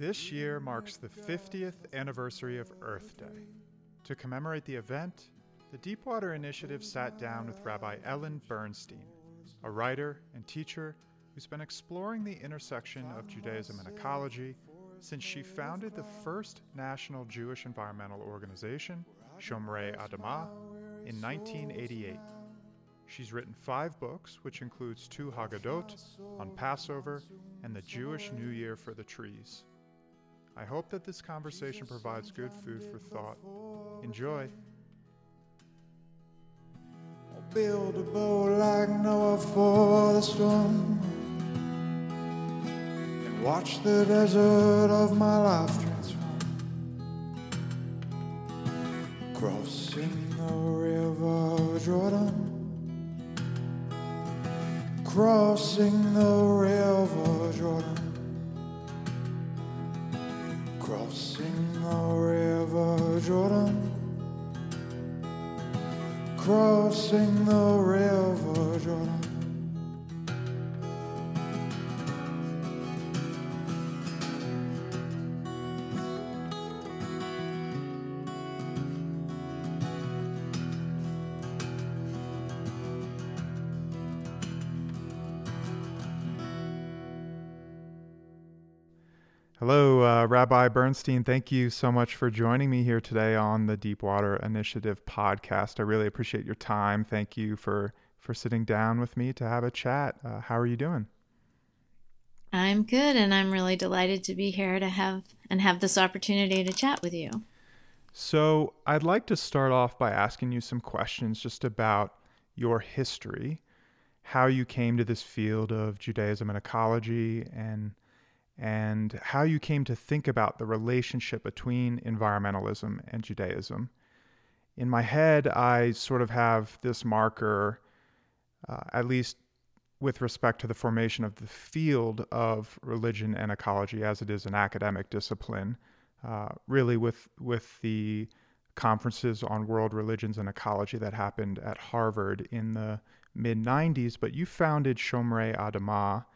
This year marks the 50th anniversary of Earth Day. To commemorate the event, the Deepwater Initiative sat down with Rabbi Ellen Bernstein, a writer and teacher who's been exploring the intersection of Judaism and ecology since she founded the first national Jewish environmental organization, Shomrei Adamah, in 1988. She's written five books, which includes two Haggadot on Passover and the Jewish New Year for the trees. I hope that this conversation provides good food for thought. Enjoy. I'll build a boat like Noah for the storm and watch the desert of my life transform. Crossing the river Jordan, crossing the river Jordan. Crossing the river Rabbi Bernstein. Thank you so much for joining me here today on the Deepwater Initiative podcast. I really appreciate your time. Thank you for for sitting down with me to have a chat. Uh, how are you doing? I'm good, and I'm really delighted to be here to have and have this opportunity to chat with you. So, I'd like to start off by asking you some questions just about your history, how you came to this field of Judaism and ecology, and and how you came to think about the relationship between environmentalism and Judaism. In my head, I sort of have this marker, uh, at least with respect to the formation of the field of religion and ecology as it is an academic discipline, uh, really with with the conferences on world religions and ecology that happened at Harvard in the mid 90s. But you founded Shomrei Adamah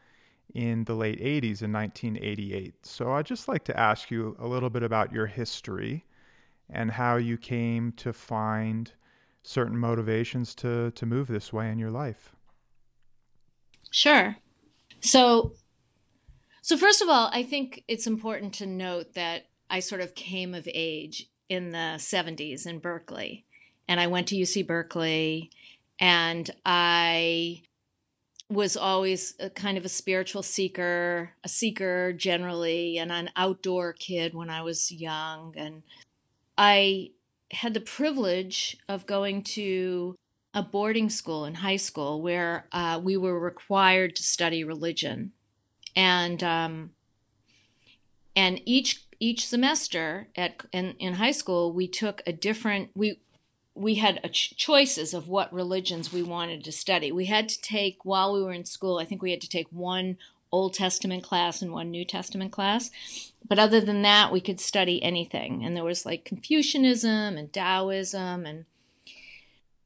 in the late 80s in 1988. So I'd just like to ask you a little bit about your history and how you came to find certain motivations to, to move this way in your life. Sure. So so first of all, I think it's important to note that I sort of came of age in the 70s in Berkeley. And I went to UC Berkeley and I was always a kind of a spiritual seeker, a seeker generally, and an outdoor kid when I was young. And I had the privilege of going to a boarding school in high school where uh, we were required to study religion, and um, and each each semester at in, in high school we took a different we we had ch- choices of what religions we wanted to study. We had to take, while we were in school, I think we had to take one Old Testament class and one New Testament class. But other than that, we could study anything. And there was like Confucianism and Taoism. And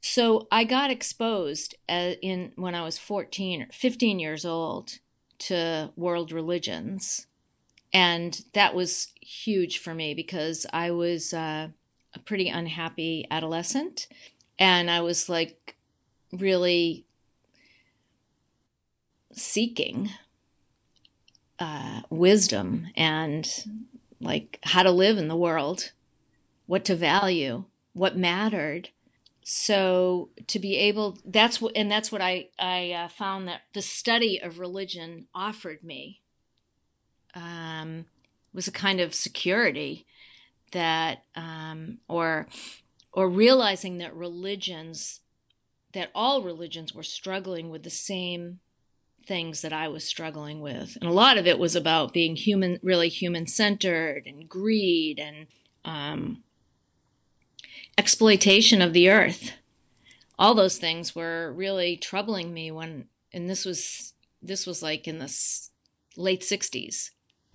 so I got exposed uh, in when I was 14 or 15 years old to world religions. And that was huge for me because I was. Uh, a pretty unhappy adolescent. And I was like really seeking uh, wisdom and like how to live in the world, what to value, what mattered. So to be able, that's what, and that's what I I uh, found that the study of religion offered me um, was a kind of security that um, or or realizing that religions that all religions were struggling with the same things that I was struggling with. And a lot of it was about being human, really human centered and greed and um, exploitation of the earth. All those things were really troubling me when, and this was, this was like in the late 60s.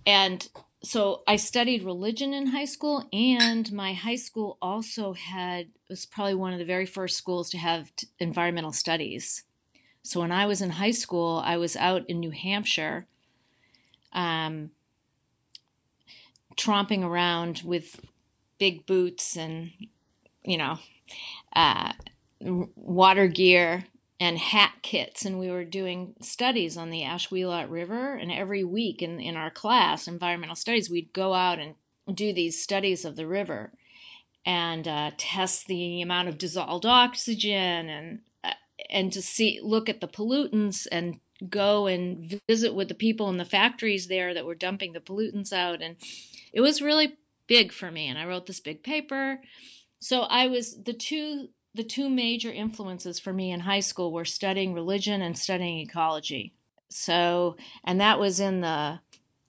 And so I studied religion in high school, and my high school also had was probably one of the very first schools to have t- environmental studies. So when I was in high school, I was out in New Hampshire, um, tromping around with big boots and you know uh, water gear and hat kits and we were doing studies on the Ashuelot River and every week in, in our class environmental studies we'd go out and do these studies of the river and uh, test the amount of dissolved oxygen and uh, and to see look at the pollutants and go and visit with the people in the factories there that were dumping the pollutants out. And it was really big for me and I wrote this big paper. So I was the two the two major influences for me in high school were studying religion and studying ecology. So, and that was in the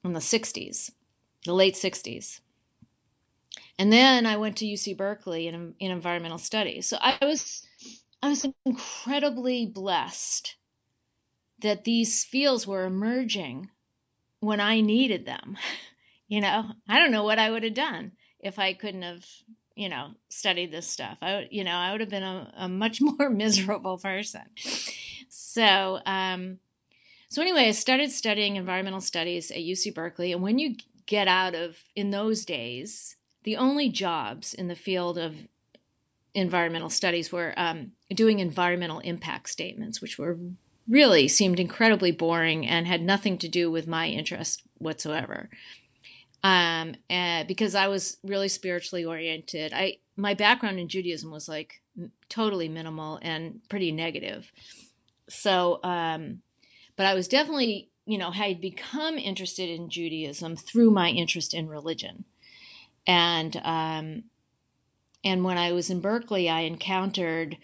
in the 60s, the late 60s. And then I went to UC Berkeley in in environmental studies. So I was I was incredibly blessed that these fields were emerging when I needed them. You know, I don't know what I would have done if I couldn't have you know, studied this stuff. I, you know, I would have been a, a much more miserable person. So, um, so anyway, I started studying environmental studies at UC Berkeley, and when you get out of in those days, the only jobs in the field of environmental studies were um, doing environmental impact statements, which were really seemed incredibly boring and had nothing to do with my interest whatsoever um, and because I was really spiritually oriented. I my background in Judaism was like totally minimal and pretty negative. So, um, but I was definitely, you know, had become interested in Judaism through my interest in religion, and um, and when I was in Berkeley, I encountered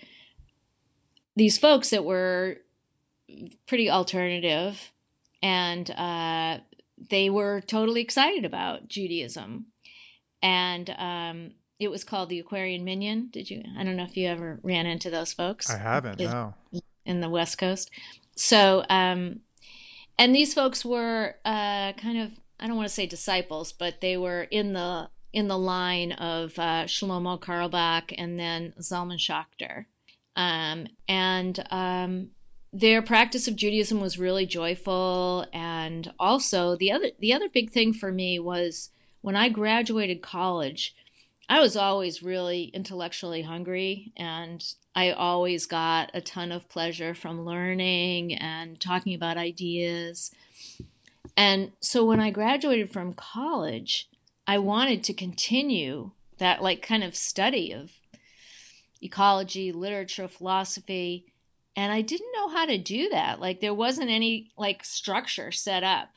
these folks that were pretty alternative and uh, they were totally excited about Judaism. And um, it was called the Aquarian Minyan. Did you? I don't know if you ever ran into those folks. I haven't, no. In the West Coast. So, um, and these folks were uh, kind of, I don't want to say disciples, but they were in the in the line of uh, Shlomo Carlebach and then Zalman Schachter. Um, and um, their practice of Judaism was really joyful. And also the other the other big thing for me was when I graduated college I was always really intellectually hungry. And I always got a ton of pleasure from learning and talking about ideas. And so when I graduated from college I wanted to continue that like kind of study of ecology literature philosophy and I didn't know how to do that. Like there wasn't any like structure set up.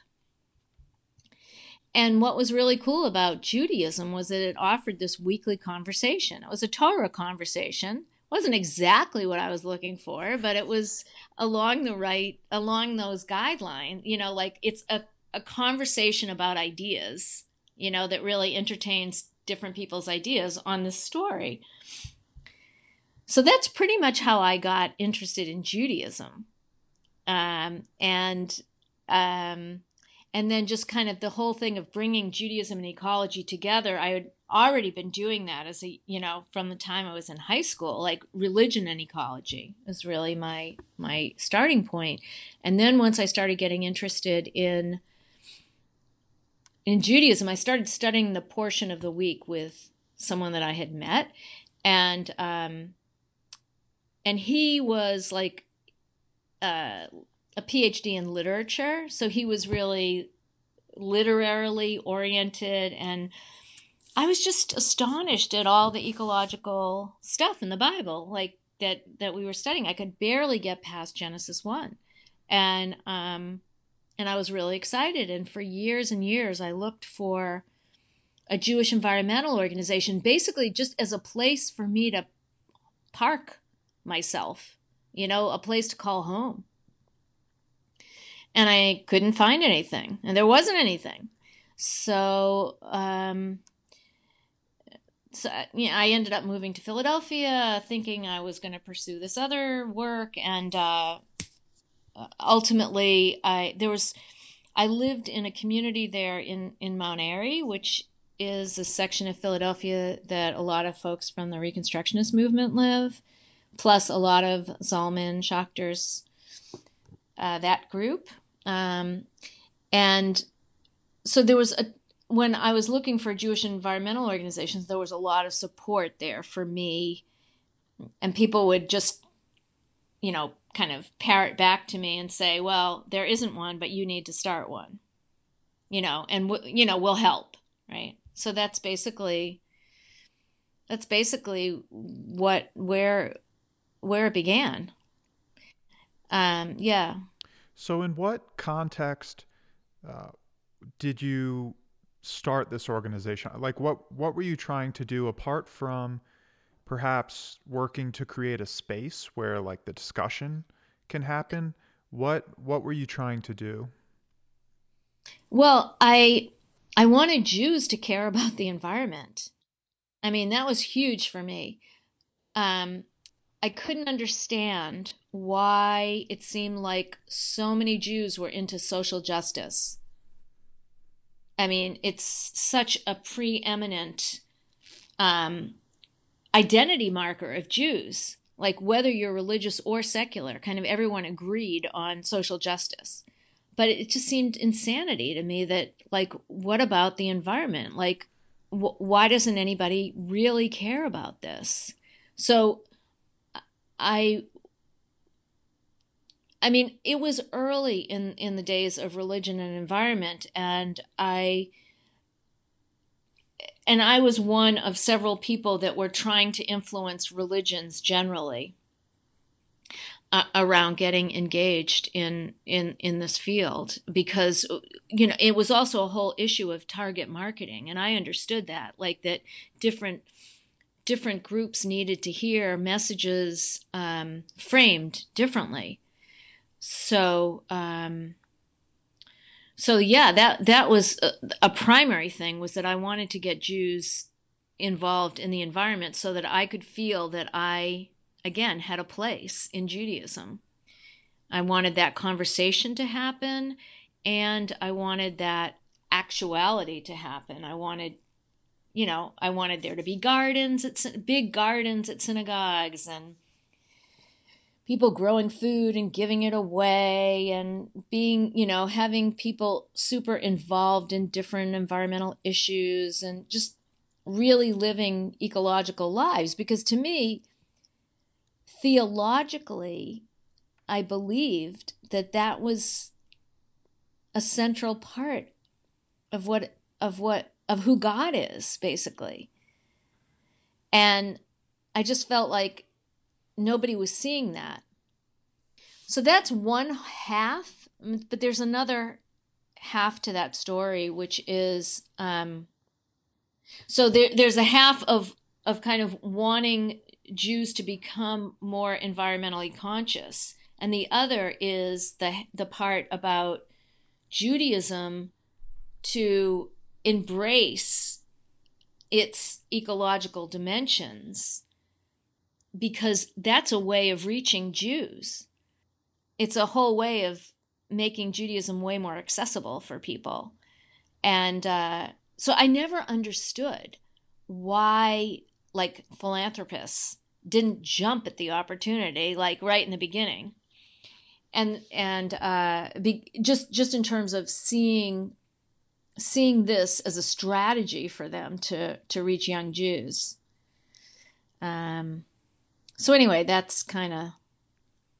And what was really cool about Judaism was that it offered this weekly conversation. It was a Torah conversation. It wasn't exactly what I was looking for, but it was along the right along those guidelines, you know, like it's a, a conversation about ideas, you know, that really entertains different people's ideas on the story. So that's pretty much how I got interested in Judaism. Um, and um, and then just kind of the whole thing of bringing Judaism and ecology together. I had already been doing that as a you know from the time I was in high school. Like religion and ecology was really my my starting point. And then once I started getting interested in in Judaism, I started studying the portion of the week with someone that I had met, and um, and he was like uh, a PhD in literature, so he was really literarily oriented and I was just astonished at all the ecological stuff in the Bible, like that that we were studying. I could barely get past Genesis one, and um, and I was really excited. And for years and years, I looked for a Jewish environmental organization, basically just as a place for me to park myself, you know, a place to call home. And I couldn't find anything, and there wasn't anything. So, um, so you know, I ended up moving to Philadelphia, thinking I was going to pursue this other work, and uh, ultimately, I there was I lived in a community there in in Mount Airy, which is a section of Philadelphia that a lot of folks from the Reconstructionist movement live plus a lot of Zalman Schachter's uh, that group. Um, and so there was a when I was looking for Jewish environmental organizations, there was a lot of support there for me, and people would just, you know, kind of parrot back to me and say, "Well, there isn't one, but you need to start one," you know, and w- you know we'll help, right? So that's basically that's basically what where where it began. Um, yeah. So, in what context uh, did you start this organization? Like, what what were you trying to do apart from perhaps working to create a space where like the discussion can happen? What what were you trying to do? Well, I I wanted Jews to care about the environment. I mean, that was huge for me. Um, I couldn't understand why it seemed like so many Jews were into social justice. I mean, it's such a preeminent um, identity marker of Jews. Like whether you're religious or secular, kind of everyone agreed on social justice. But it just seemed insanity to me that, like, what about the environment? Like, wh- why doesn't anybody really care about this? So I I mean, it was early in in the days of religion and environment, and I and I was one of several people that were trying to influence religions generally uh, around getting engaged in in in this field because you know it was also a whole issue of target marketing, and I understood that like that different different groups needed to hear messages um, framed differently. So, um, so yeah, that that was a, a, primary thing was that I wanted to get Jews involved in the environment so that I could feel that I again had a place in Judaism. I wanted that conversation to happen, and I wanted that actuality to happen. I wanted you know, I wanted there to be gardens at big gardens at synagogues and people growing food and giving it away and being, you know, having people super involved in different environmental issues and just really living ecological lives. Because to me theologically I believed that that was a central part of what of what of who God is, basically. And I just felt like nobody was seeing that. So that's one half, but there's another half to that story, which is um, so there, there's a half of of kind of wanting Jews to become more environmentally conscious, and the other is the the part about Judaism to embrace its ecological dimensions because that's a way of reaching Jews. It's a whole way of making Judaism way more accessible for people. And uh, so I never understood why, like, philanthropists didn't jump at the opportunity, like, right in the beginning. And and uh, be, just just in terms of seeing seeing this as a strategy for them to to reach young Jews. Um, so anyway, that's kind of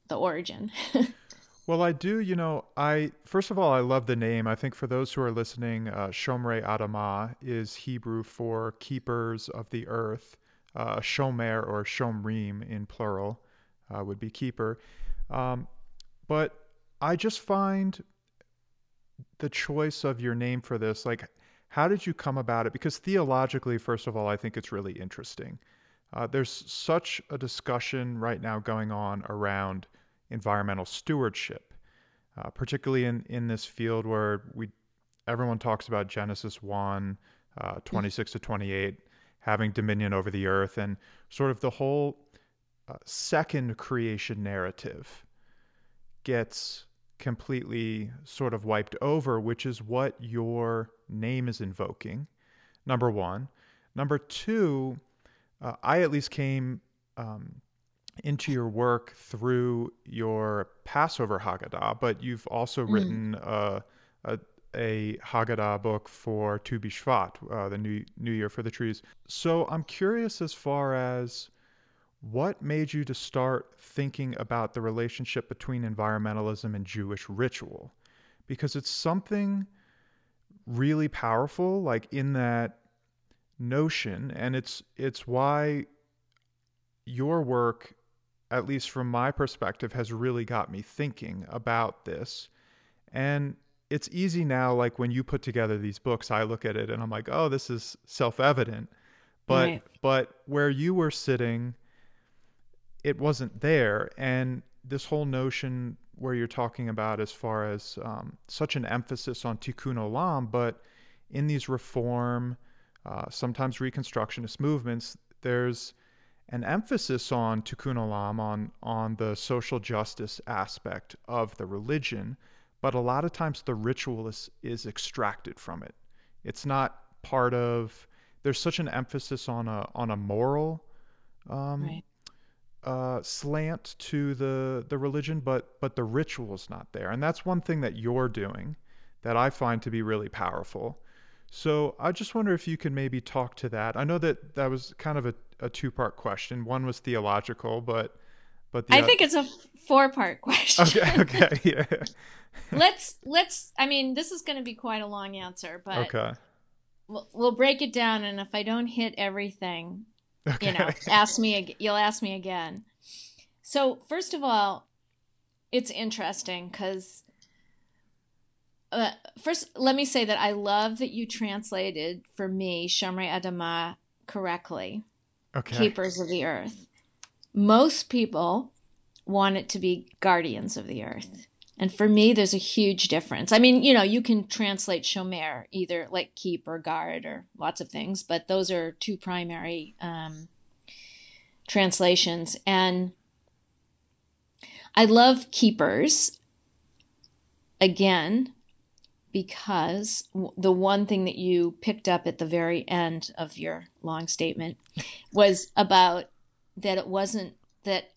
the origin. well, I do, you know, I first of all, I love the name. I think for those who are listening, uh, Shomrei Adamah is Hebrew for keepers of the earth. Uh, shomer or shomrim in plural uh, would be keeper. Um, but I just find the choice of your name for this like how did you come about it? Because theologically first of all i think it's really interesting. Uh, there's such a discussion right now going on around environmental stewardship uh, particularly in, in this field where we everyone talks about genesis 1 uh, 26 to 28 having dominion over the earth and sort of the whole uh, second creation narrative gets completely sort of wiped over, which is what your name is invoking, number one. Number two, uh, I at least came um, into your work through your Passover Haggadah, but you've also mm. written a, a, a Haggadah book for Tu B'Shvat, uh, the new New Year for the trees. So I'm curious as far as what made you to start thinking about the relationship between environmentalism and Jewish ritual, because it's something really powerful, like in that notion, and it's it's why your work at least from my perspective, has really got me thinking about this. And it's easy now, like when you put together these books, I look at it and I'm like, oh, this is self evident. But right. but where you were sitting, it wasn't there. And this whole notion where you're talking about as far as um, such an emphasis on tikkun olam, but in these reform, uh, sometimes reconstructionist movements, there's an emphasis on tikkun olam, on, on the social justice aspect of the religion, but a lot of times the ritual is, is extracted from it. It's not part of, there's such an emphasis on a, on a moral um, right. Uh, slant to the, the religion, but, but the ritual is not there. And that's one thing that you're doing that I find to be really powerful. So I just wonder if you can maybe talk to that. I know that that was kind of a, a two part question. One was theological, but but the I think it's a four part question. Okay, okay, yeah. let's let's. I mean, this is going to be quite a long answer, but okay, we'll, we'll break it down, and if I don't hit everything, okay. you know, ask me. You'll ask me again. So first of all, it's interesting because. Uh, first, let me say that I love that you translated for me Shomrei Adamah correctly okay. keepers of the earth. Most people want it to be guardians of the earth. And for me, there's a huge difference. I mean, you know, you can translate shomer either like keep or guard or lots of things, but those are two primary um, translations. And I love keepers again because the one thing that you picked up at the very end of your long statement was about that it wasn't that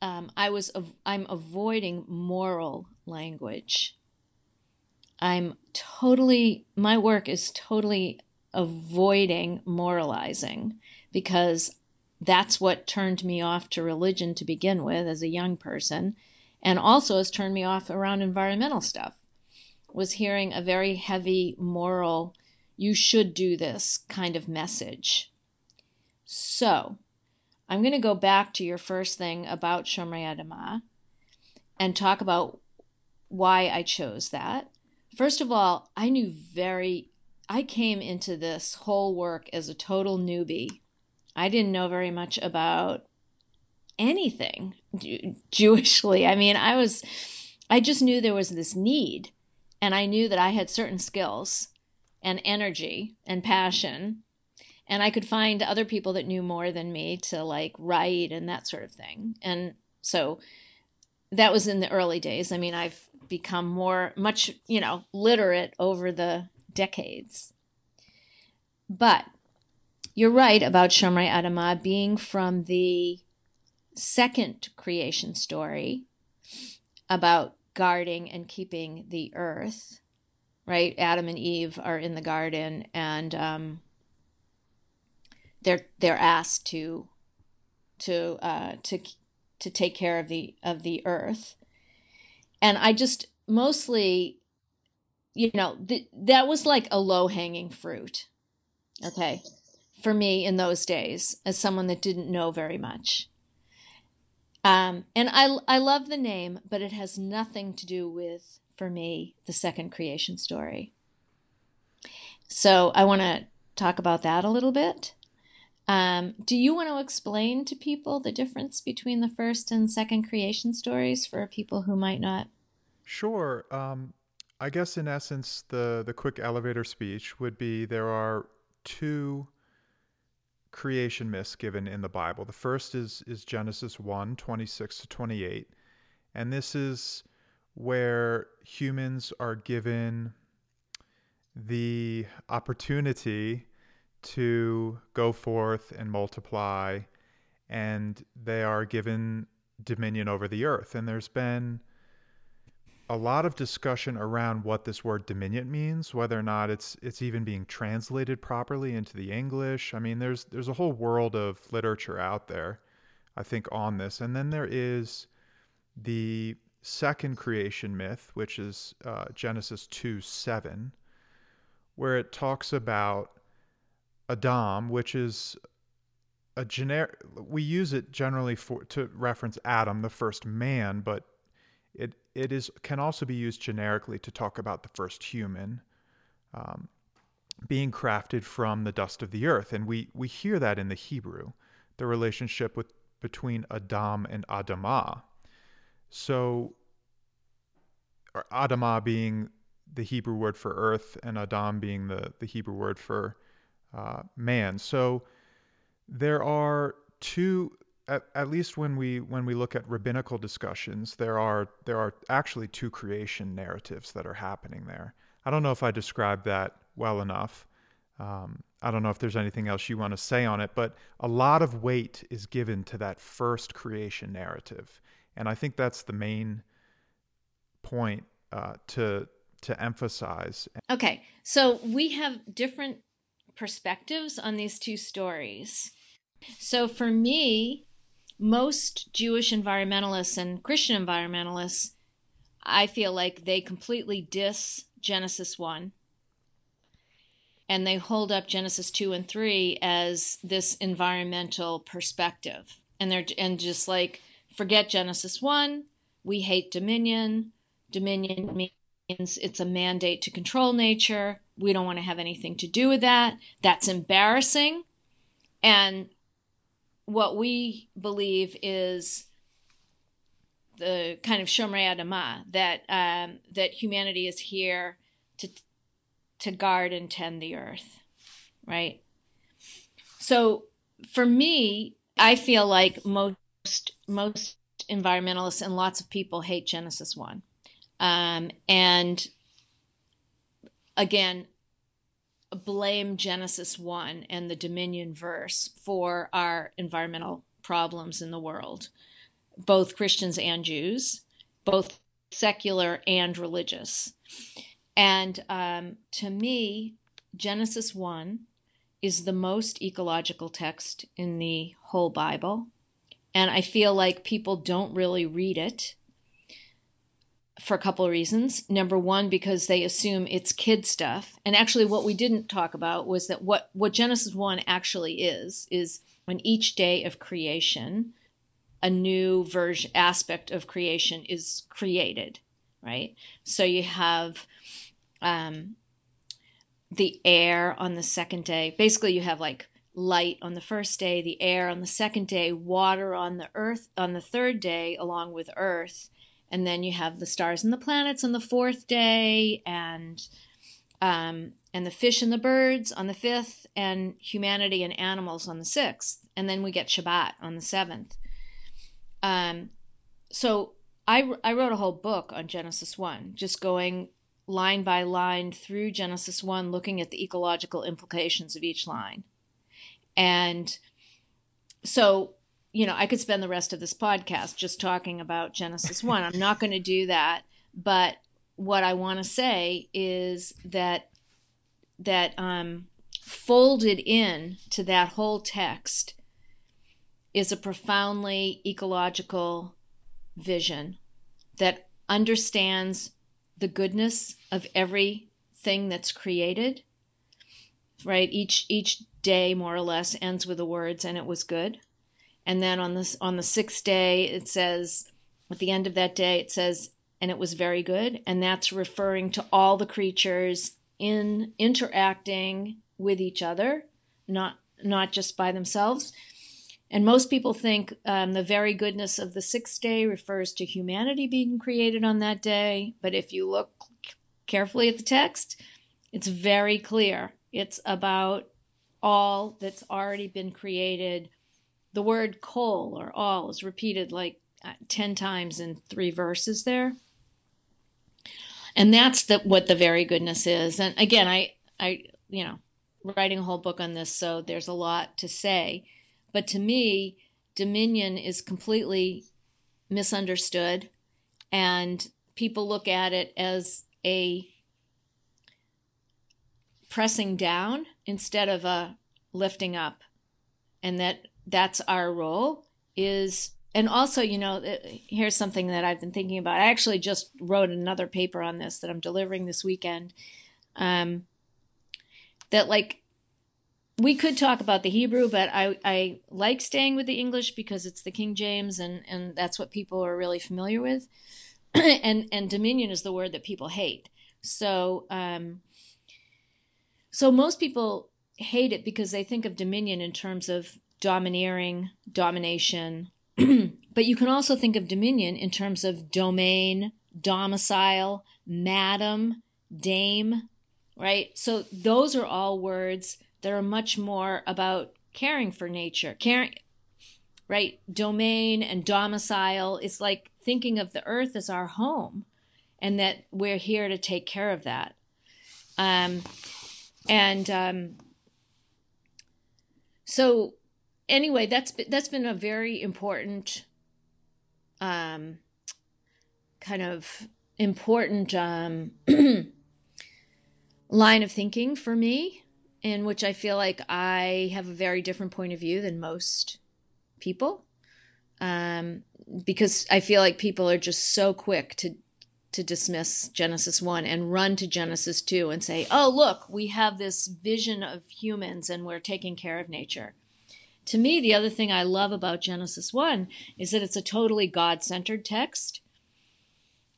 um, I was I'm avoiding moral language. I'm totally my work is totally avoiding moralizing because that's what turned me off to religion to begin with as a young person and also has turned me off around environmental stuff was hearing a very heavy moral, you should do this kind of message. So, I'm going to go back to your first thing about Shomrei Adamah and talk about why I chose that. First of all, I knew very, I came into this whole work as a total newbie. I didn't know very much about anything Jewishly. I mean, I was, I just knew there was this need and I knew that I had certain skills and energy and passion. And I could find other people that knew more than me to like write and that sort of thing. And so that was in the early days. I mean, I've become more, much, you know, literate over the decades. But you're right about Shomrei Adamah being from the second creation story about guarding and keeping the earth, right? Adam and Eve are in the garden, and um, they're they're asked to to uh, to to take care of the of the earth, and I just mostly, you know, th- that was like a low hanging fruit, okay, for me in those days as someone that didn't know very much. Um, and I, I love the name, but it has nothing to do with, for me, the second creation story. So I want to talk about that a little bit. Um, do you want to explain to people the difference between the first and second creation stories for people who might not? Sure. Um, I guess in essence, the the quick elevator speech would be there are two creation myths given in the Bible. The first is is Genesis 1, 26 to 28. And this is where humans are given the opportunity to go forth and multiply and they are given dominion over the earth and there's been a lot of discussion around what this word dominion means, whether or not it's it's even being translated properly into the English. I mean, there's there's a whole world of literature out there, I think, on this. And then there is the second creation myth, which is uh, Genesis 2 7, where it talks about Adam, which is a generic we use it generally for to reference Adam, the first man, but it it is can also be used generically to talk about the first human um, being crafted from the dust of the earth, and we we hear that in the Hebrew, the relationship with between Adam and Adamah. So, Adamah being the Hebrew word for earth, and Adam being the the Hebrew word for uh, man. So there are two at, at least when we when we look at rabbinical discussions there are there are actually two creation narratives that are happening there. I don't know if i described that well enough. Um, i don't know if there's anything else you want to say on it but a lot of weight is given to that first creation narrative. And i think that's the main point uh, to to emphasize. Okay. So we have different perspectives on these two stories so for me, most Jewish environmentalists and Christian environmentalists, I feel like they completely diss Genesis 1 and they hold up Genesis 2 and 3 as this environmental perspective. And they're and just like forget Genesis 1, we hate dominion. Dominion means it's a mandate to control nature. We don't want to have anything to do with that. That's embarrassing. And what we believe is the kind of Shomrei Adamah that um, that humanity is here to to guard and tend the earth, right? So for me, I feel like most most environmentalists and lots of people hate Genesis one, um, and again, blame Genesis 1 and the Dominion verse for our environmental problems in the world, both Christians and Jews, both secular and religious. And um, to me, Genesis 1 is the most ecological text in the whole Bible. And I feel like people don't really read it for a couple of reasons. Number one, because they assume it's kid stuff. And actually, what we didn't talk about was that what, what Genesis 1 actually is, is on each day of creation, a new version aspect of creation is created, right? So you have um, the air on the second day. Basically, you have like light on the first day, the air on the second day, water on the earth on the third day, along with earth and then you have the stars and the planets on the fourth day and um, and the fish and the birds on the fifth and humanity and animals on the sixth. And then we get shabbat on the seventh. Um, so I, I wrote a whole book on genesis 1 just going line by line through genesis 1 looking at the ecological implications of each line. And so you know, I could spend the rest of this podcast just talking about Genesis 1. I'm not going to do that, but what I want to say is that that um, folded in to that whole text is a profoundly ecological vision that understands the goodness of everything that's created right? Each each day more or less ends with the words and it was good and then on this on the sixth day it says at the end of that day it says and it was very good. And that's referring to all the creatures in interacting with each other not not just by themselves. And most people think um, the very goodness of the sixth day refers to humanity being created on that day. But if you look carefully at the text it's very clear. It's about all that's already been created the word kol or all is repeated like uh, 10 times in three verses there. And that's the, what the very goodness is. And again, I, I, you know, writing a whole book on this, so there's a lot to say. But to me, dominion is completely misunderstood, and people look at it as a pressing down instead of a lifting up and that that's our role is and also you know here's something that i've been thinking about. I actually just wrote another paper on this that i'm delivering this weekend um, that like we could talk about the hebrew but i i like staying with the english because it's the king james and and that's what people are really familiar with. And and dominion is the word that people hate. So um so most people hate it because they think of dominion in terms of domineering, domination. but you can also think of dominion in terms of domain, domicile, madam, dame, right? So those are all words that are much more about caring for nature, caring, right? Domain and domicile is like thinking of the earth as our home and that we're here to take care of that. Um, and um, so anyway, that's that's been a very important um, kind of important um, line of thinking for me, in which I feel like I have a very different point of view than most people. Um, because I feel like people are just so quick to to dismiss Genesis 1 and run to Genesis 2 and say, oh, look, we have this vision of humans and we're taking care of nature. To me, the other thing I love about Genesis 1 is that it's a totally God centered text.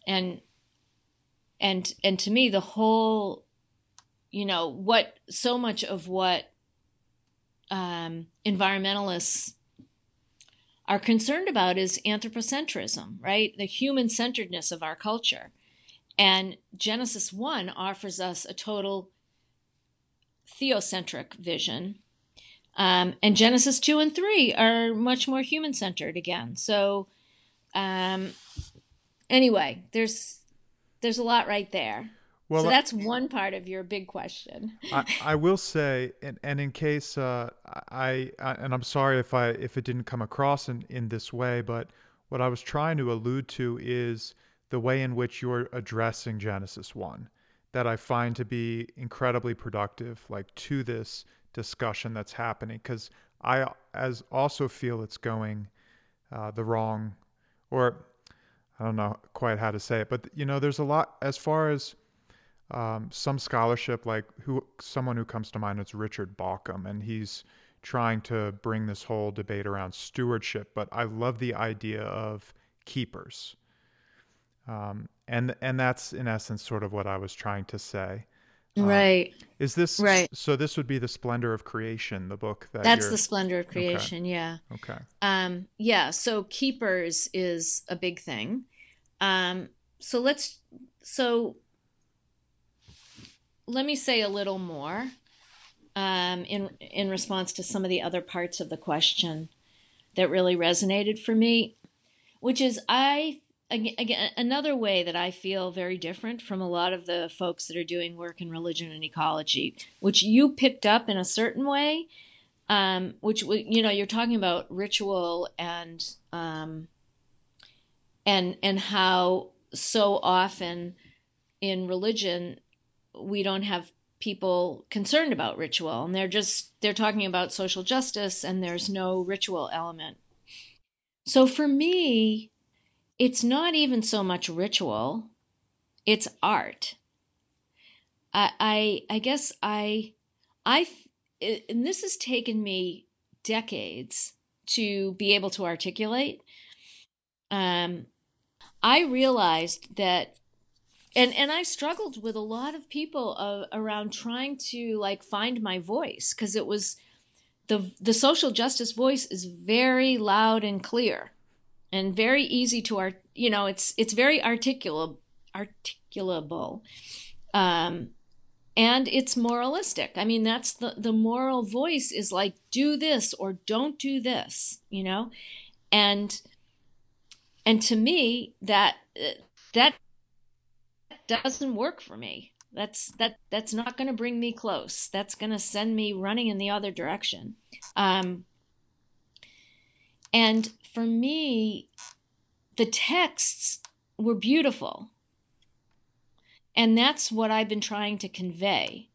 And and and to me the whole you know what so much of what um, environmentalists are concerned about is anthropocentrism, right? The human centeredness of our culture. And Genesis 1 offers us a total theocentric vision. Um, and Genesis 2 and 3 are much more human centered again. So, um, anyway, there's there's a lot right there. Well, so that's one part of your big question. I, I will say, and, and in case uh, I, I, and I'm sorry if I if it didn't come across in, in this way, but what I was trying to allude to is the way in which you're addressing Genesis one, that I find to be incredibly productive, like to this discussion that's happening, because I as also feel it's going uh, the wrong, or I don't know quite how to say it, but you know, there's a lot as far as um, some scholarship, like who someone who comes to mind is Richard Bauckham, and he's trying to bring this whole debate around stewardship. But I love the idea of keepers, um, and and that's in essence sort of what I was trying to say. Um, right. Is this right? So this would be the splendor of creation, the book that. That's the splendor of creation. Okay. Yeah. Okay. Um. Yeah. So keepers is a big thing. Um. So let's. So let me say a little more um, in in response to some of the other parts of the question that really resonated for me, which is I again another way that I feel very different from a lot of the folks that are doing work in religion and ecology, which you picked up in a certain way, um, which you know you're talking about ritual and um, and and how so often in religion we don't have people concerned about ritual and they're just they're talking about social justice and there's no ritual element. So for me it's not even so much ritual it's art. I i, I guess i i and this has taken me decades to be able to articulate. Um i realized that and and I struggled with a lot of people uh, around trying to like find my voice because it was the the social justice voice is very loud and clear and very easy to art you know it's it's very articulable articulable um and it's moralistic i mean that's the the moral voice is like do this or don't do this you know and and to me that that doesn't work for me. That's that that's not going to bring me close. That's going to send me running in the other direction. Um, and for me, the texts were beautiful. And that's what I've been trying to convey.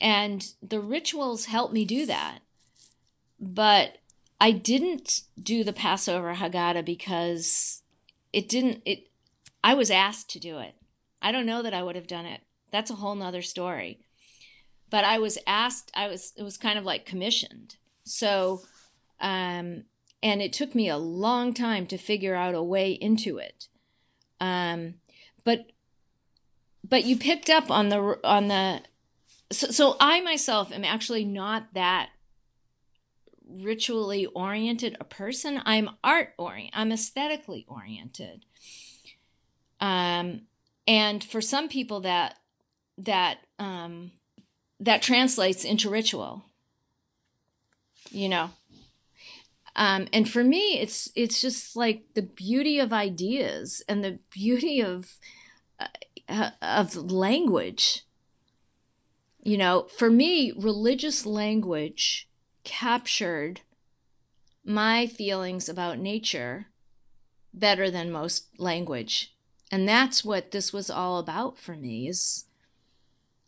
And the rituals help me do that. But I didn't do the Passover Haggadah because it didn't it I was asked to do it. I don't know that I would have done it. That's a whole nother story. But I was asked, I was it was kind of like commissioned. So um and it took me a long time to figure out a way into it. Um but but you picked up on the on the so, so I myself am actually not that ritually oriented a person. I'm art oriented. I'm aesthetically oriented. Um, and for some people that that um, that translates into ritual. You know. Um, and for me, it's it's just like the beauty of ideas and the beauty of uh, of language. You know, for me, religious language captured my feelings about nature better than most language. And that's what this was all about for me is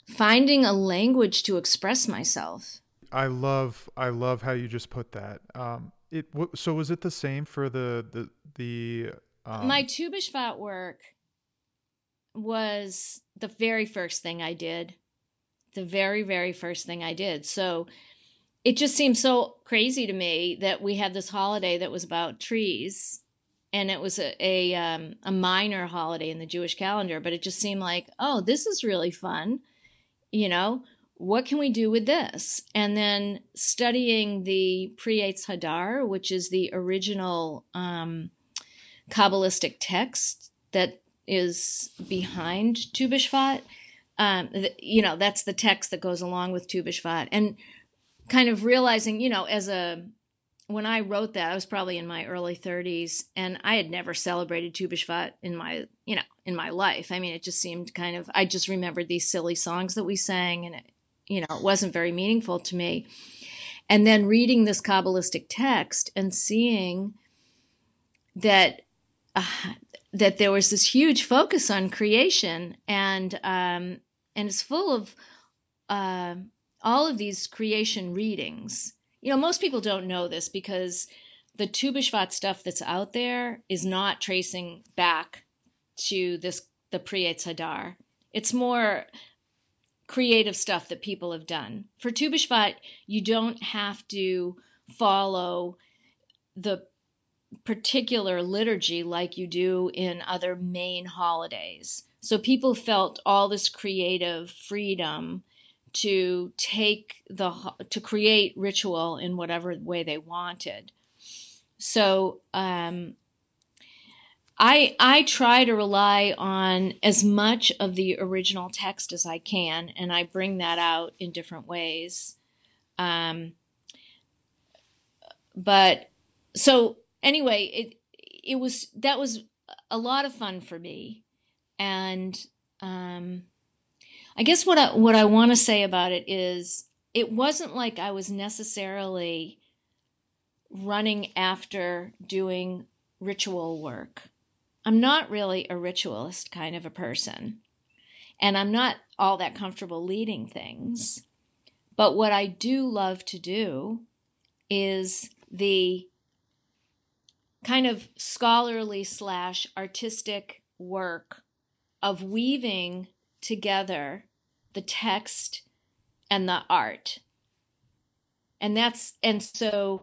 finding a language to express myself. I love I love how you just put that. Um, it so was it the same for the the the um... my Tu B'Shvat work was the very first thing I did. The very very first thing I did. So it just seemed so crazy to me that we had this holiday that was about trees and it was a a, um, a minor holiday in the Jewish calendar, but it just seemed like, oh, this is really fun. You know, what can we do with this? And then studying the Pri Etz Hadar, which is the original um, Kabbalistic text that is behind Tu B'Shvat. Um, you know, that's the text that goes along with Tu B'Shvat. And kind of realizing, you know, as a when I wrote that, I was probably in my early 30s, and I had never celebrated Tu B'Shvat in my, you know, in my life. I mean, it just seemed kind of. I just remembered these silly songs that we sang, and it, you know, it wasn't very meaningful to me. And then reading this Kabbalistic text and seeing that uh, that there was this huge focus on creation, and um, and it's full of. Uh, all of these creation readings. You know, most people don't know this because the Tu B'Shvat stuff that's out there is not tracing back to this the Pri Etz Hadar. It's more creative stuff that people have done. For Tu B'Shvat, you don't have to follow the particular liturgy like you do in other main holidays. So people felt all this creative freedom to take the to create ritual in whatever way they wanted. So um, I I try to rely on as much of the original text as I can, and I bring that out in different ways. Um, but so anyway, it it was that was a lot of fun for me, and um, I guess what I, what I want to say about it is it wasn't like I was necessarily running after doing ritual work. I'm not really a ritualist kind of a person. And I'm not all that comfortable leading things. But what I do love to do is the kind of scholarly slash artistic work of weaving together the text and the art. And that's and so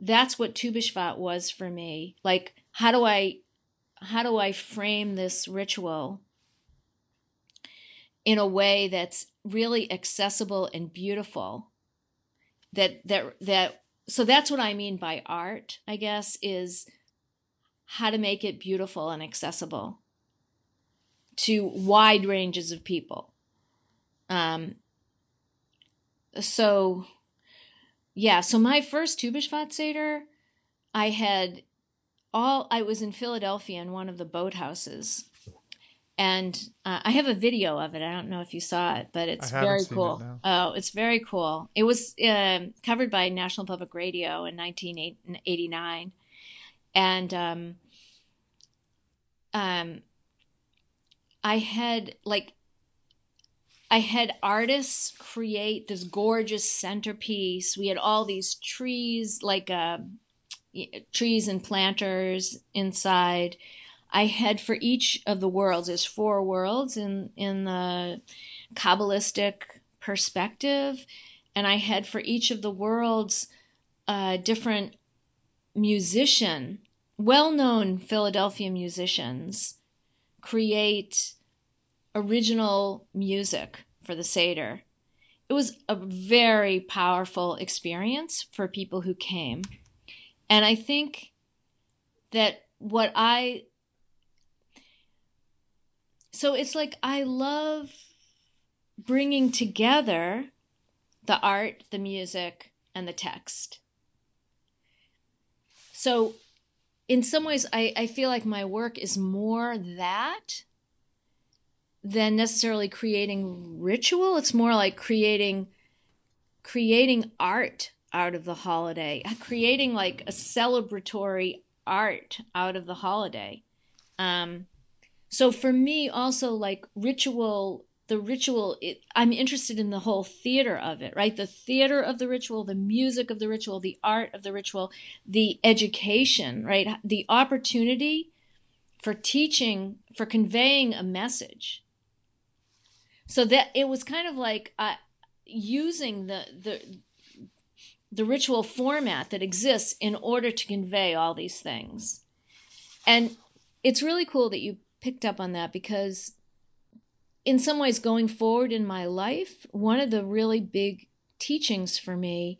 that's what Tu B'Shvat was for me. Like how do I how do I frame this ritual in a way that's really accessible and beautiful? That that that so that's what I mean by art, I guess, is how to make it beautiful and accessible to wide ranges of people. Um, so, yeah, so my first Tu B'Shvat Seder, I had all, I was in Philadelphia in one of the boathouses. And uh, I have a video of it. I don't know if you saw it, but it's very cool. It oh, it's very cool. It was uh, covered by National Public Radio in 1989. And um, um, I had like I had artists create this gorgeous centerpiece. We had all these trees, like uh, trees and planters inside. I had for each of the worlds, there's four worlds in, in the Kabbalistic perspective, and I had for each of the worlds a different musician, well known Philadelphia musicians, create original music for the Seder. It was a very powerful experience for people who came. And I think that what I so it's like I love bringing together the art, the music, and the text. So, in some ways, I, I feel like my work is more that than necessarily creating ritual. It's more like creating creating art out of the holiday, creating like a celebratory art out of the holiday. Um, so for me, also like ritual, the ritual, it, I'm interested in the whole theater of it, right? The theater of the ritual, the music of the ritual, the art of the ritual, the education, right? The opportunity for teaching, for conveying a message. So that it was kind of like uh, using the the the ritual format that exists in order to convey all these things. And it's really cool that you picked up on that because in some ways going forward in my life, one of the really big teachings for me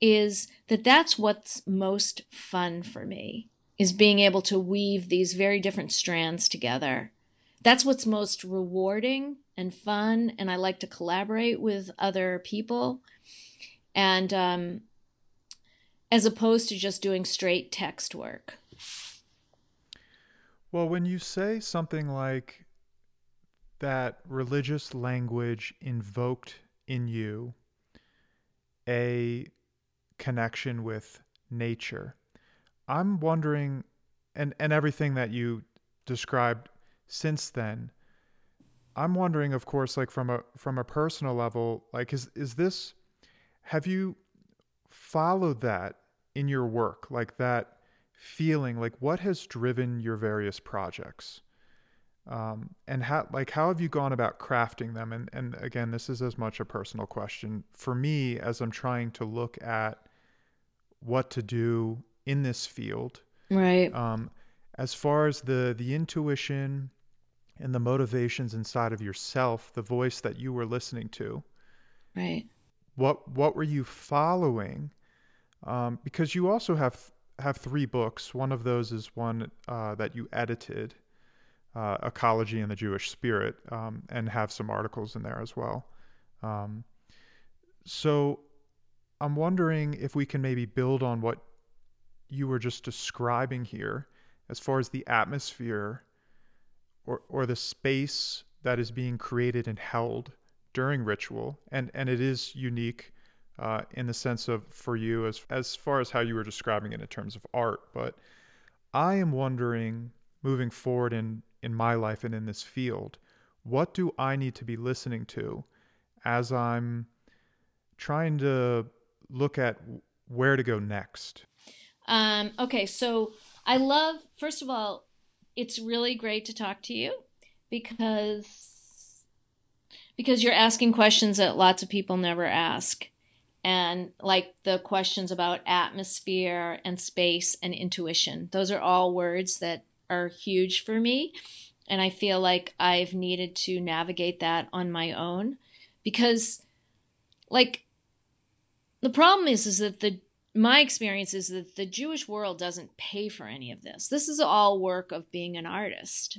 is that that's what's most fun for me is being able to weave these very different strands together. That's what's most rewarding and fun and I like to collaborate with other people. And um, as opposed to just doing straight text work. Well, when you say something like that religious language invoked in you a connection with nature, I'm wondering, and, and everything that you described since then, I'm wondering, of course, like from a from a personal level, like is is this have you followed that in your work, like that feeling, like what has driven your various projects? Um, and how like how have you gone about crafting them? And and again this is as much a personal question. For me as i'm trying to look at what to do in this field right. um, as far as the the intuition and the motivations inside of yourself the voice that you were listening to right what what were you following um, because you also have have three books. One of those is one uh, that you edited, uh, Ecology and the Jewish Spirit, um, and have some articles in there as well. Um, so I'm wondering if we can maybe build on what you were just describing here as far as the atmosphere or, or the space that is being created and held during ritual. And, and it is unique uh, in the sense of for you as as far as how you were describing it in terms of art. But I am wondering, moving forward in in my life and in this field, what do I need to be listening to as I'm trying to look at where to go next? Um, okay, so I love first of all, it's really great to talk to you because because you're asking questions that lots of people never ask and like the questions about atmosphere and space and intuition. Those are all words that are huge for me. And I feel like I've needed to navigate that on my own because, like, the problem is, is that the my experience is that the Jewish world doesn't pay for any of this. This is all work of being an artist.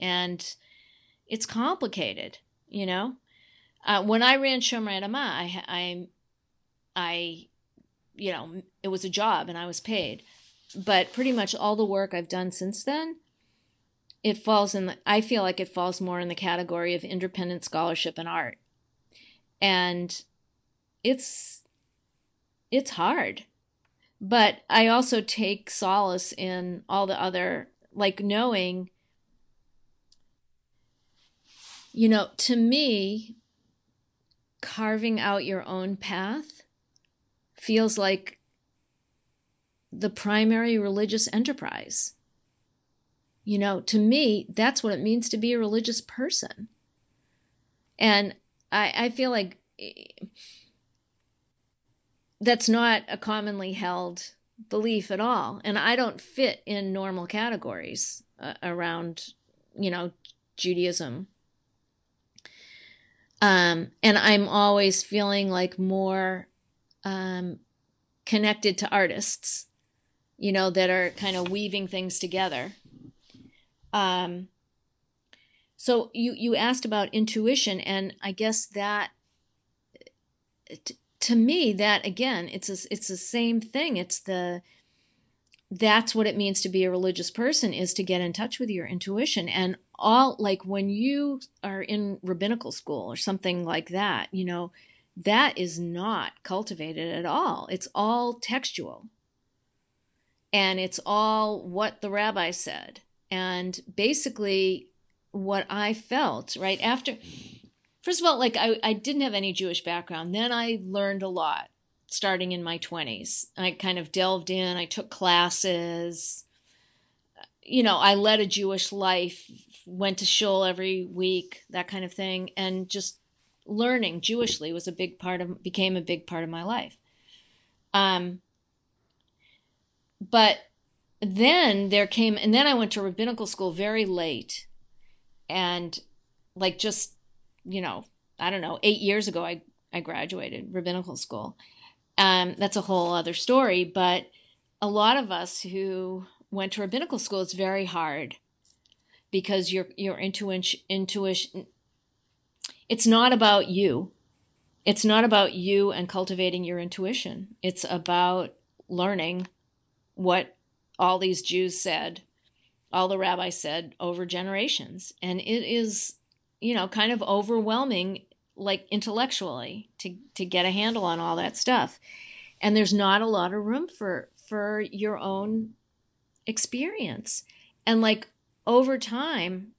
And it's complicated, you know? Uh, when I ran Shomrei Adamah, I, I, I, you know, it was a job and I was paid. But pretty much all the work I've done since then, it falls in the, I feel like it falls more in the category of independent scholarship and art. And it's, it's hard. But I also take solace in all the other, like knowing you know, to me, carving out your own path feels like the primary religious enterprise. You know, to me, that's what it means to be a religious person. And I, I feel like that's not a commonly held belief at all. And I don't fit in normal categories uh, around, you know, Judaism. Um, and I'm always feeling like more um, connected to artists, you know, that are kind of weaving things together. Um, so you you asked about intuition, and I guess that t- to me that again it's a, it's the same thing. It's the that's what it means to be a religious person is to get in touch with your intuition and all like when you are in rabbinical school or something like that you know that is not cultivated at all. It's all textual. And it's all what the rabbi said. And basically what i felt right after first of all like I, I didn't have any jewish background. Then i learned a lot starting in my 20s i kind of delved in. I took classes you know i led a jewish life went to shul every week, that kind of thing, and just learning Jewishly was a big part of became a big part of my life. Um, but then there came, and then I went to rabbinical school very late, and like just you know, I don't know, eight years ago, I I graduated rabbinical school. Um, that's a whole other story, but a lot of us who went to rabbinical school, it's very hard because your your intuition intuition it's not about you. It's not about you and cultivating your intuition. It's about learning what all these jews said all the rabbis said over generations. And it is you know kind of overwhelming like intellectually to to get a handle on all that stuff. And there's not a lot of room for for your own experience and like over time,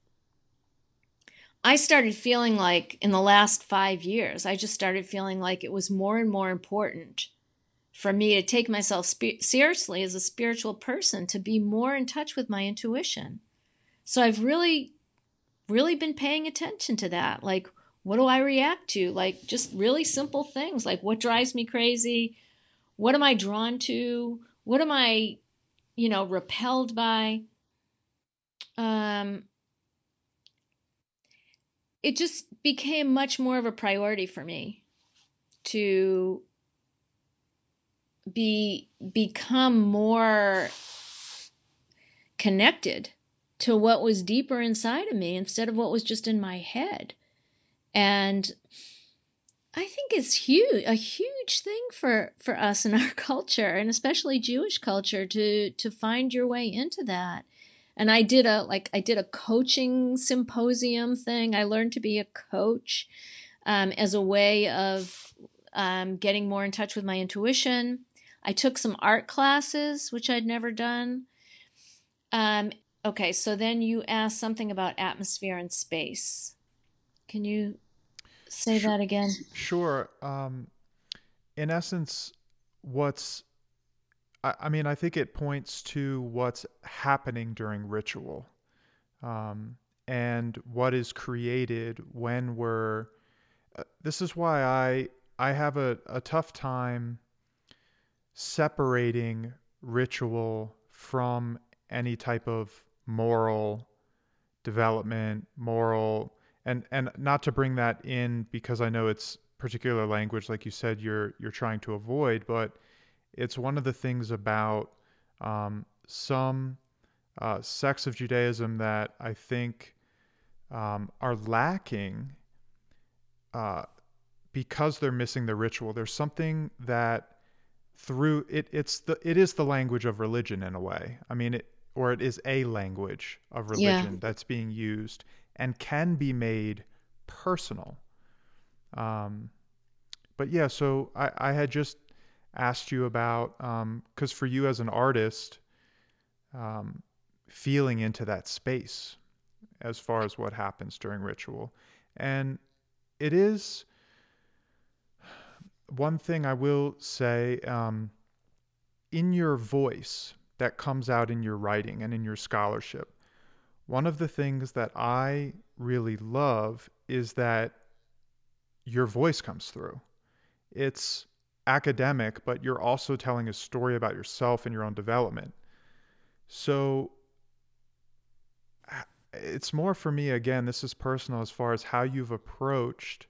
I started feeling like in the last five years, I just started feeling like it was more and more important for me to take myself spe- seriously as a spiritual person, to be more in touch with my intuition. So I've really, really been paying attention to that. Like, what do I react to? Like, just really simple things like what drives me crazy? What am I drawn to? What am I, you know, repelled by? um, it just became much more of a priority for me to be become more connected to what was deeper inside of me instead of what was just in my head and i think it's huge a huge thing for for us in our culture and especially jewish culture to to find your way into that and I did a like I did a coaching symposium thing. I learned to be a coach um, as a way of um, getting more in touch with my intuition. I took some art classes, which I'd never done. Um, okay, so then you asked something about atmosphere and space. Can you say that again? Sure. Um, in essence, what's I, I mean, I think it points to what's happening during ritual um, and what is created when we're. Uh, this is why I I have a, a tough time separating ritual from any type of moral development, moral and and not to bring that in because I know it's particular language like you said you're you're trying to avoid, but it's one of the things about um, some uh, sects of Judaism that I think um, are lacking uh, because they're missing the ritual. There's something that through it, it's the it is the language of religion in a way. I mean, it or it is a language of religion yeah. that's being used and can be made personal. Um, but yeah, so I, I had just asked you about because um, for you as an artist um, feeling into that space as far as what happens during ritual And it is one thing I will say um, in your voice that comes out in your writing and in your scholarship. One of the things that I really love is that your voice comes through. It's academic, but you're also telling a story about yourself and your own development. So it's more for me, again, this is personal as far as how you've approached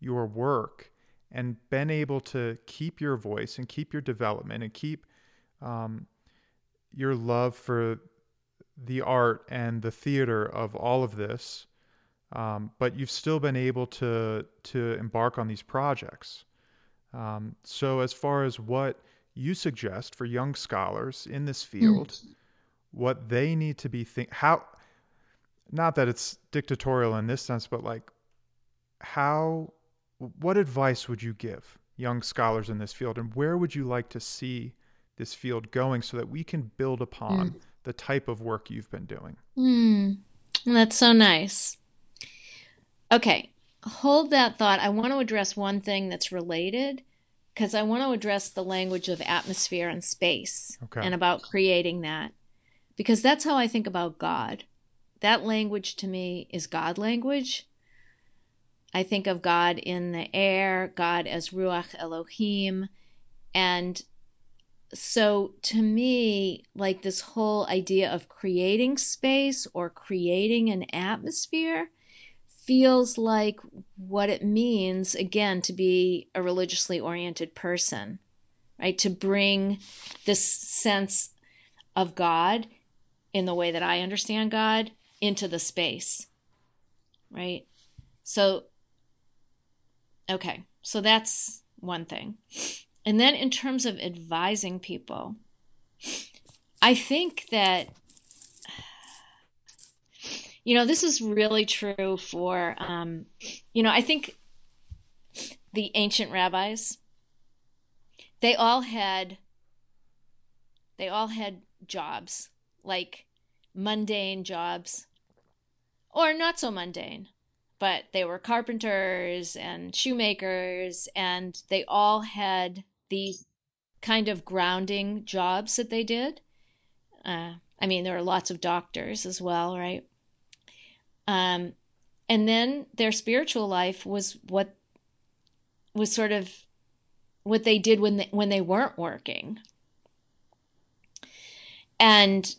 your work and been able to keep your voice and keep your development and keep um, your love for the art and the theater of all of this. Um, but you've still been able to to embark on these projects. Um, so, as far as what you suggest for young scholars in this field, mm. what they need to be think how, not that it's dictatorial in this sense, but like how, what advice would you give young scholars in this field, and where would you like to see this field going so that we can build upon mm. The type of work you've been doing? Mm. That's so nice. Okay, hold that thought. I want to address one thing that's related because I want to address the language of atmosphere and space okay. and about creating that because that's how I think about God. That language to me is God language. I think of God in the air, God as Ruach Elohim. And so to me, like this whole idea of creating space or creating an atmosphere feels like what it means, again, to be a religiously oriented person, right? To bring this sense of God in the way that I understand God into the space, right? So, okay, so that's one thing. And then in terms of advising people, I think that you know, this is really true for, um, you know, I think the ancient rabbis, they all had, they all had jobs, like mundane jobs, or not so mundane, but they were carpenters and shoemakers, and they all had these kind of grounding jobs that they did. Uh, I mean, there are lots of doctors as well, right? Um, and then their spiritual life was what was sort of what they did when they, when they weren't working. And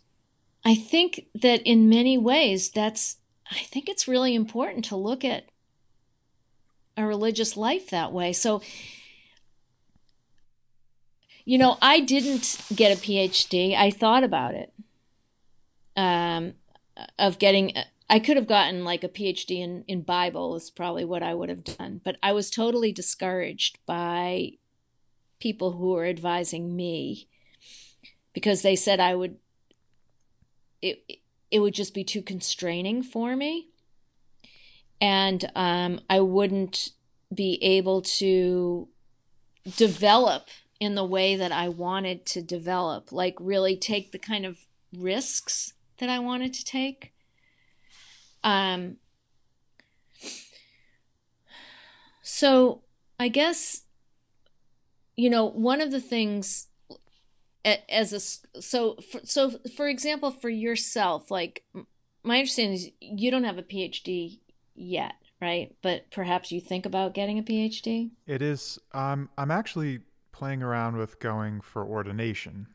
I think that in many ways that's I think it's really important to look at a religious life that way. So you know, I didn't get a PhD. I thought about it. Um, of getting I could have gotten like a PhD in, in Bible is probably what I would have done, but I was totally discouraged by people who were advising me because they said I would it it would just be too constraining for me and um, I wouldn't be able to develop in the way that I wanted to develop, like really take the kind of risks that I wanted to take. Um, so I guess, you know, one of the things as a so for, so for example for yourself like my understanding is you don't have a phd yet right? But perhaps you think about getting a phd it is. Um, i'm actually playing around with going for ordination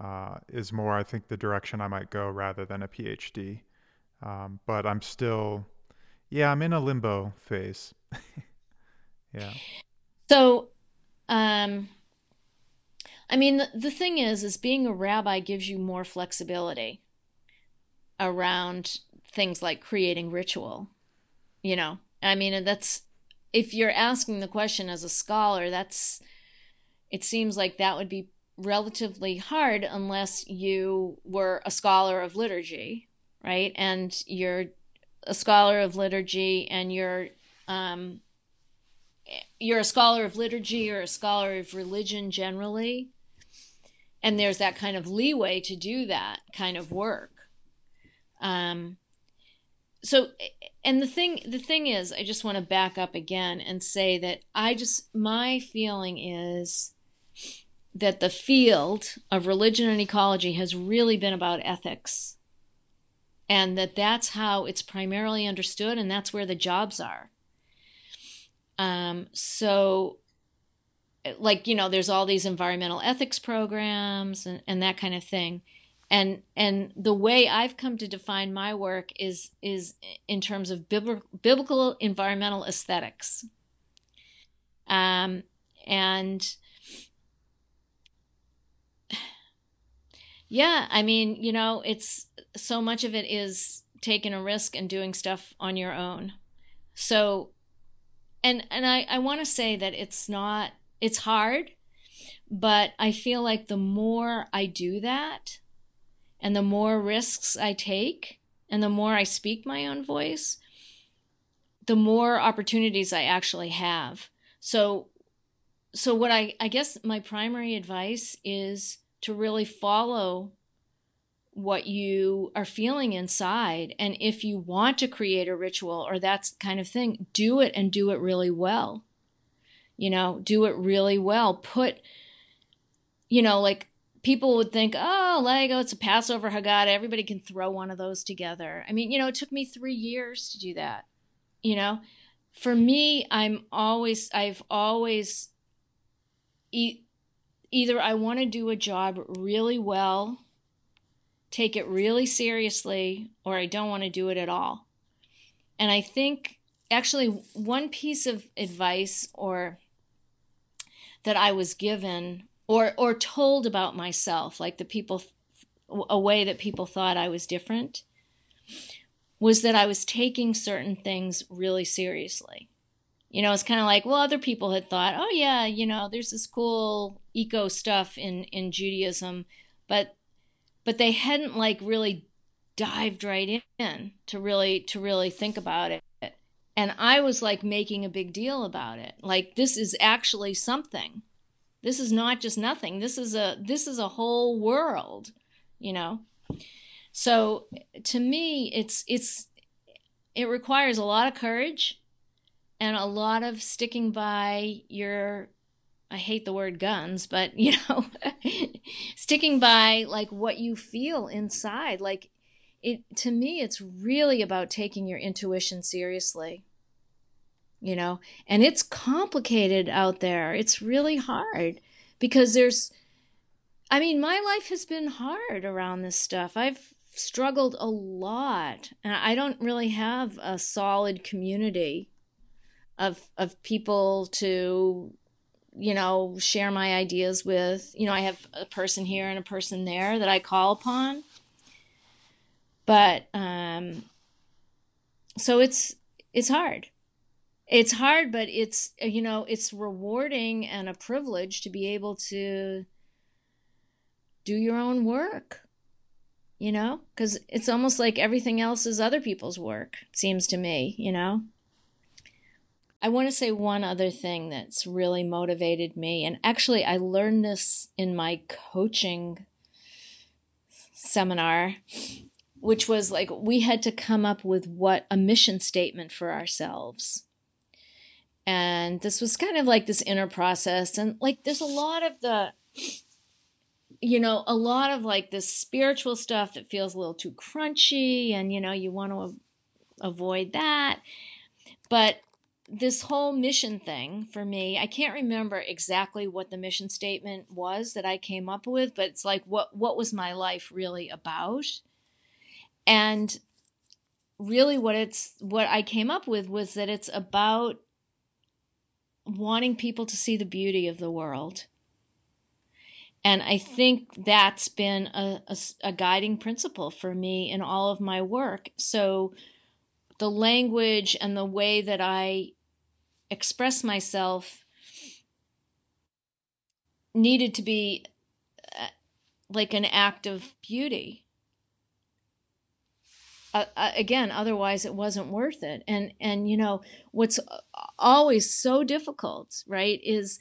uh, is more i think the direction i might go rather than a phd um, but I'm still, yeah, I'm in a limbo phase. yeah. So, um, I mean, the, the thing is, is being a rabbi gives you more flexibility around things like creating ritual. You know, I mean, that's if you're asking the question as a scholar, that's it seems like that would be relatively hard unless you were a scholar of liturgy right? And you're a scholar of liturgy and you're um, you're a scholar of liturgy or a scholar of religion generally. And there's that kind of leeway to do that kind of work. Um, so and the thing the thing is i just want to back up again and say that i just my feeling is that the field of religion and ecology has really been about ethics. And that that's how it's primarily understood and that's where the jobs are. Um, so like you know there's all these environmental ethics programs and, and that kind of thing. And and the way I've come to define my work is is in terms of biblical environmental aesthetics. Um, and yeah, I mean, you know, it's so much of it is taking a risk and doing stuff on your own. So, and and I I want to say that it's not it's hard, but I feel like the more I do that, and the more risks I take and the more I speak my own voice, the more opportunities I actually have. So so what I I guess my primary advice is to really follow what you are feeling inside and if you want to create a ritual or that kind of thing, do it and do it really well. You know, do it really well. Put you know, like people would think, oh, Lego, it's a Passover Haggadah. Everybody can throw one of those together. I mean, you know, it took me three years to do that. You know, for me, I'm always, I've always, either I want to do a job really well, take it really seriously, or I don't want to do it at all. And I think actually one piece of advice or that I was given or or told about myself like the people a way that people thought I was different was that I was taking certain things really seriously. You know, it's kind of like, well, other people had thought, oh yeah, you know, there's this cool eco stuff in in Judaism, but but they hadn't like really dived right in to really to really think about it. And I was like making a big deal about it. Like this is actually something this is not just nothing. This is a this is a whole world, you know. So to me, it's it's it requires a lot of courage and a lot of sticking by your I hate the word guns, but you know, sticking by like what you feel inside. Like it to me it's really about taking your intuition seriously you know? And it's complicated out there. It's really hard because there's i mean my life has been hard around this stuff. I've struggled a lot and i don't really have a solid community of of people to you know share my ideas with. You know i have a person here and a person there that i call upon. But um so it's it's hard. It's hard but it's you know it's rewarding and a privilege to be able to do your own work you know? Because it's almost like everything else is other people's work seems to me you know i want to say one other thing that's really motivated me and actually i learned this in my coaching seminar which was like we had to come up with what a mission statement for ourselves. And this was kind of like this inner process and like there's a lot of the you know a lot of like this spiritual stuff that feels a little too crunchy and you know you want to avoid that. But this whole mission thing for me i can't remember exactly what the mission statement was that i came up with but it's like what what was my life really about and really what it's what i came up with was that it's about wanting people to see the beauty of the world. And I think that's been a, a, a, guiding principle for me in all of my work. So the language and the way that I express myself needed to be uh, like an act of beauty. Uh, uh, again otherwise it wasn't worth it. And and you know what's always so difficult right is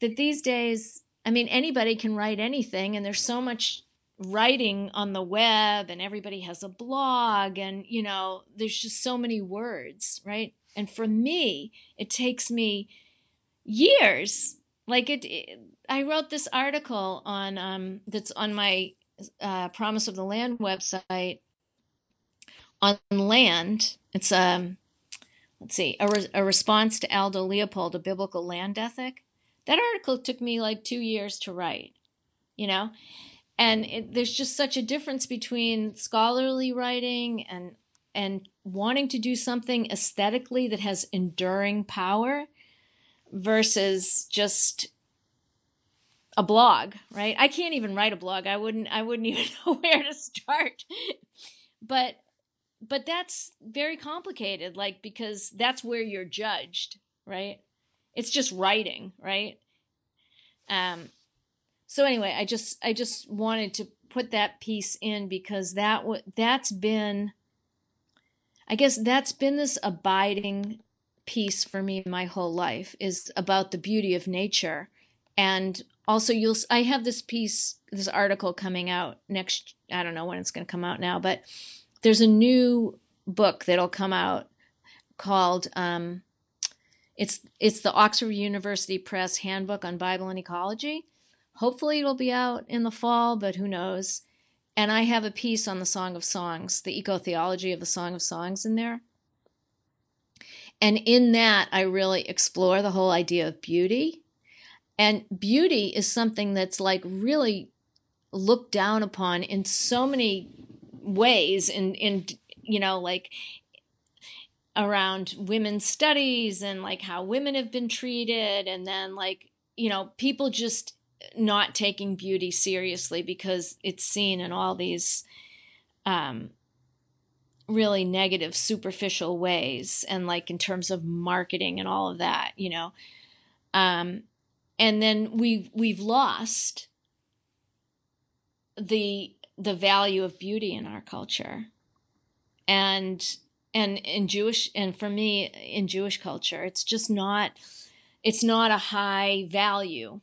that these days i mean anybody can write anything and there's so much writing on the web and everybody has a blog and you know there's just so many words right and for me it takes me years. Like it, it i wrote this article on um that's on my uh, promise of the land website on land. It's um let's see a, re- a response to aldo leopold a biblical land ethic. That article took me like two years to write you know? And it, there's just such a difference between scholarly writing and and wanting to do something aesthetically that has enduring power versus just a blog right? I can't even write a blog. I wouldn't i wouldn't even know where to start. But but that's very complicated like because that's where you're judged right? It's just writing right? Um so anyway, I just I just wanted to put that piece in because that w- that's been I guess that's been this abiding piece for me my whole life is about the beauty of nature and also you'll I have this piece this article coming out next I don't know when it's going to come out now but there's a new book that'll come out called um, it's it's the Oxford University Press Handbook on Bible and Ecology Hopefully, it'll be out in the fall, but who knows? And I have a piece on the Song of Songs, the eco theology of the Song of Songs in there. And in that, I really explore the whole idea of beauty. And beauty is something that's like really looked down upon in so many ways, in, in you know, like around women's studies and like how women have been treated. And then, like, you know, people just not taking beauty seriously because it's seen in all these um, really negative, superficial ways, and like in terms of marketing and all of that, you know. Um, and then we've we've lost the the value of beauty in our culture, and and in Jewish and for me in Jewish culture, it's just not it's not a high value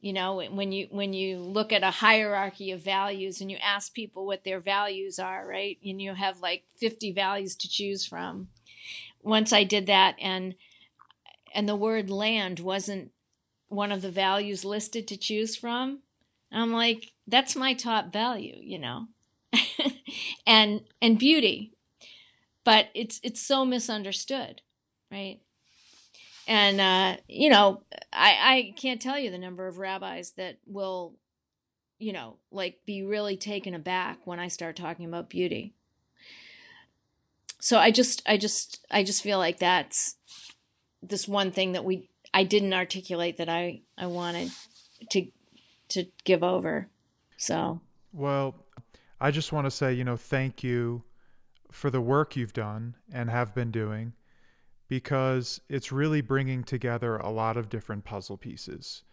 you know when you when you look at a hierarchy of values and you ask people what their values are right and you have like 50 values to choose from. Once i did that and and the word land wasn't one of the values listed to choose from i'm like that's my top value you know? And and beauty. But it's it's so misunderstood right and uh, you know I, I can't tell you the number of rabbis that will you know like be really taken aback when i start talking about beauty. So i just i just i just feel like that's this one thing that we i didn't articulate that i i wanted to to give over. So. Well i just want to say you know thank you for the work you've done and have been doing because it's really bringing together a lot of different puzzle pieces.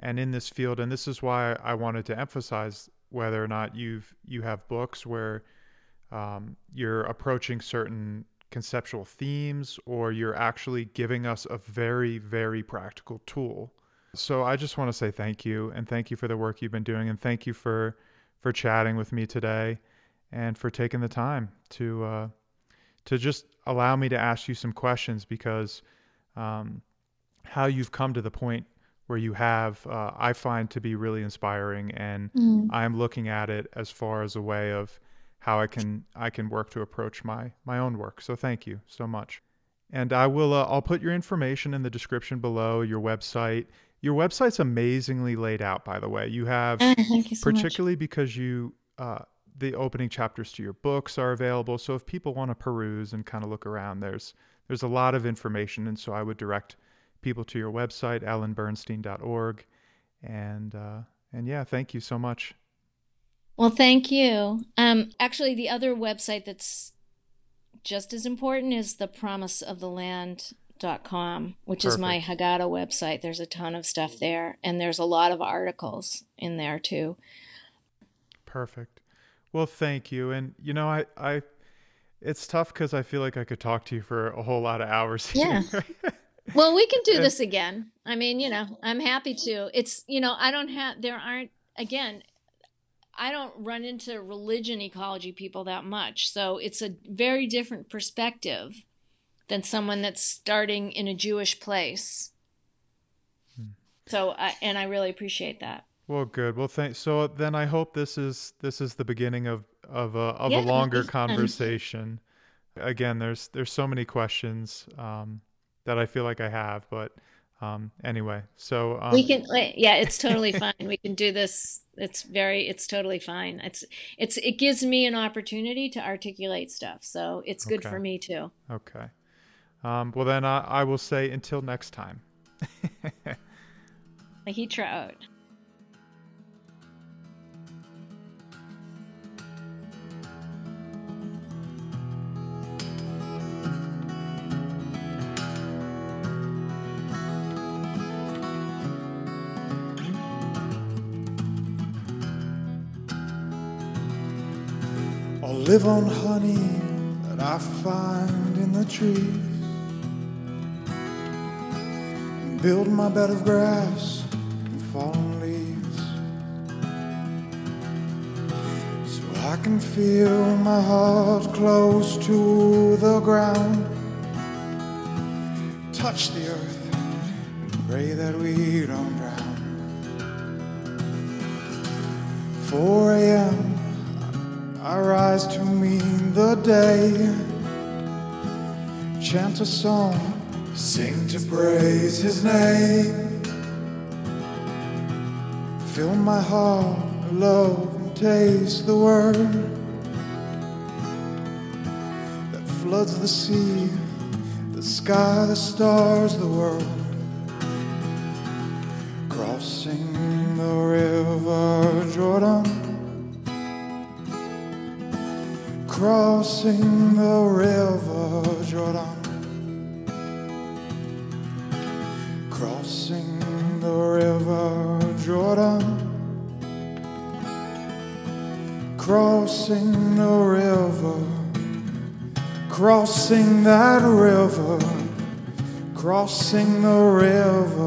And in this field, and this is why I wanted to emphasize whether or not you've you have books where um, you're approaching certain conceptual themes or you're actually giving us a very very practical tool. So I just want to say thank you and thank you for the work you've been doing and thank you for for chatting with me today and for taking the time to uh, to just allow me to ask you some questions because um, how you've come to the point where you have, uh, I find to be really inspiring, and mm. I'm looking at it as far as a way of how I can I can work to approach my my own work. So thank you so much, and I will uh, I'll put your information in the description below. Your website. Your website's amazingly laid out, by the way. You have, you so particularly much. because you uh, the opening chapters to your books are available. So if people want to peruse and kind of look around, there's there's a lot of information, and so I would direct people to your website, ellenbernstein.org, and uh, and yeah, thank you so much. Well, thank you. Um, actually, the other website that's just as important is the promise of the land dot com which Perfect. is my haggadah website there's a ton of stuff there and there's a lot of articles in there too Perfect. Well, thank you. And you know, I, I, it's tough because I feel like I could talk to you for a whole lot of hours. Yeah. well, we can do and, this again. I mean, you know, I'm happy to. It's you know, I don't have. There aren't again. I don't run into religion ecology people that much. So it's a very different perspective than someone that's starting in a Jewish place. Hmm. So, I, and I really appreciate that. Well, good. Well, thanks. So then I hope this is this is the beginning of of a of yeah, a longer conversation. Again, there's there's so many questions um, that I feel like I have, but um, anyway, so um, we can. Yeah, it's totally fine. We can do this. It's very. It's totally fine. It's it's it gives me an opportunity to articulate stuff, so it's good okay. for me too. Okay. Um, well, then I, I will say until next time. he trout. Live on honey that I find in the trees. Build my bed of grass and fallen leaves. So I can feel my heart close to the ground. Touch the earth and pray that we don't drown. 4 a.m. Rise to meet the day. Chant a song, sing to praise his name. Fill my heart with love and taste the word that floods the sea, the sky, the stars, the world. Crossing the river Jordan. Crossing the river Jordan. Crossing the river. Crossing that river. Crossing the river.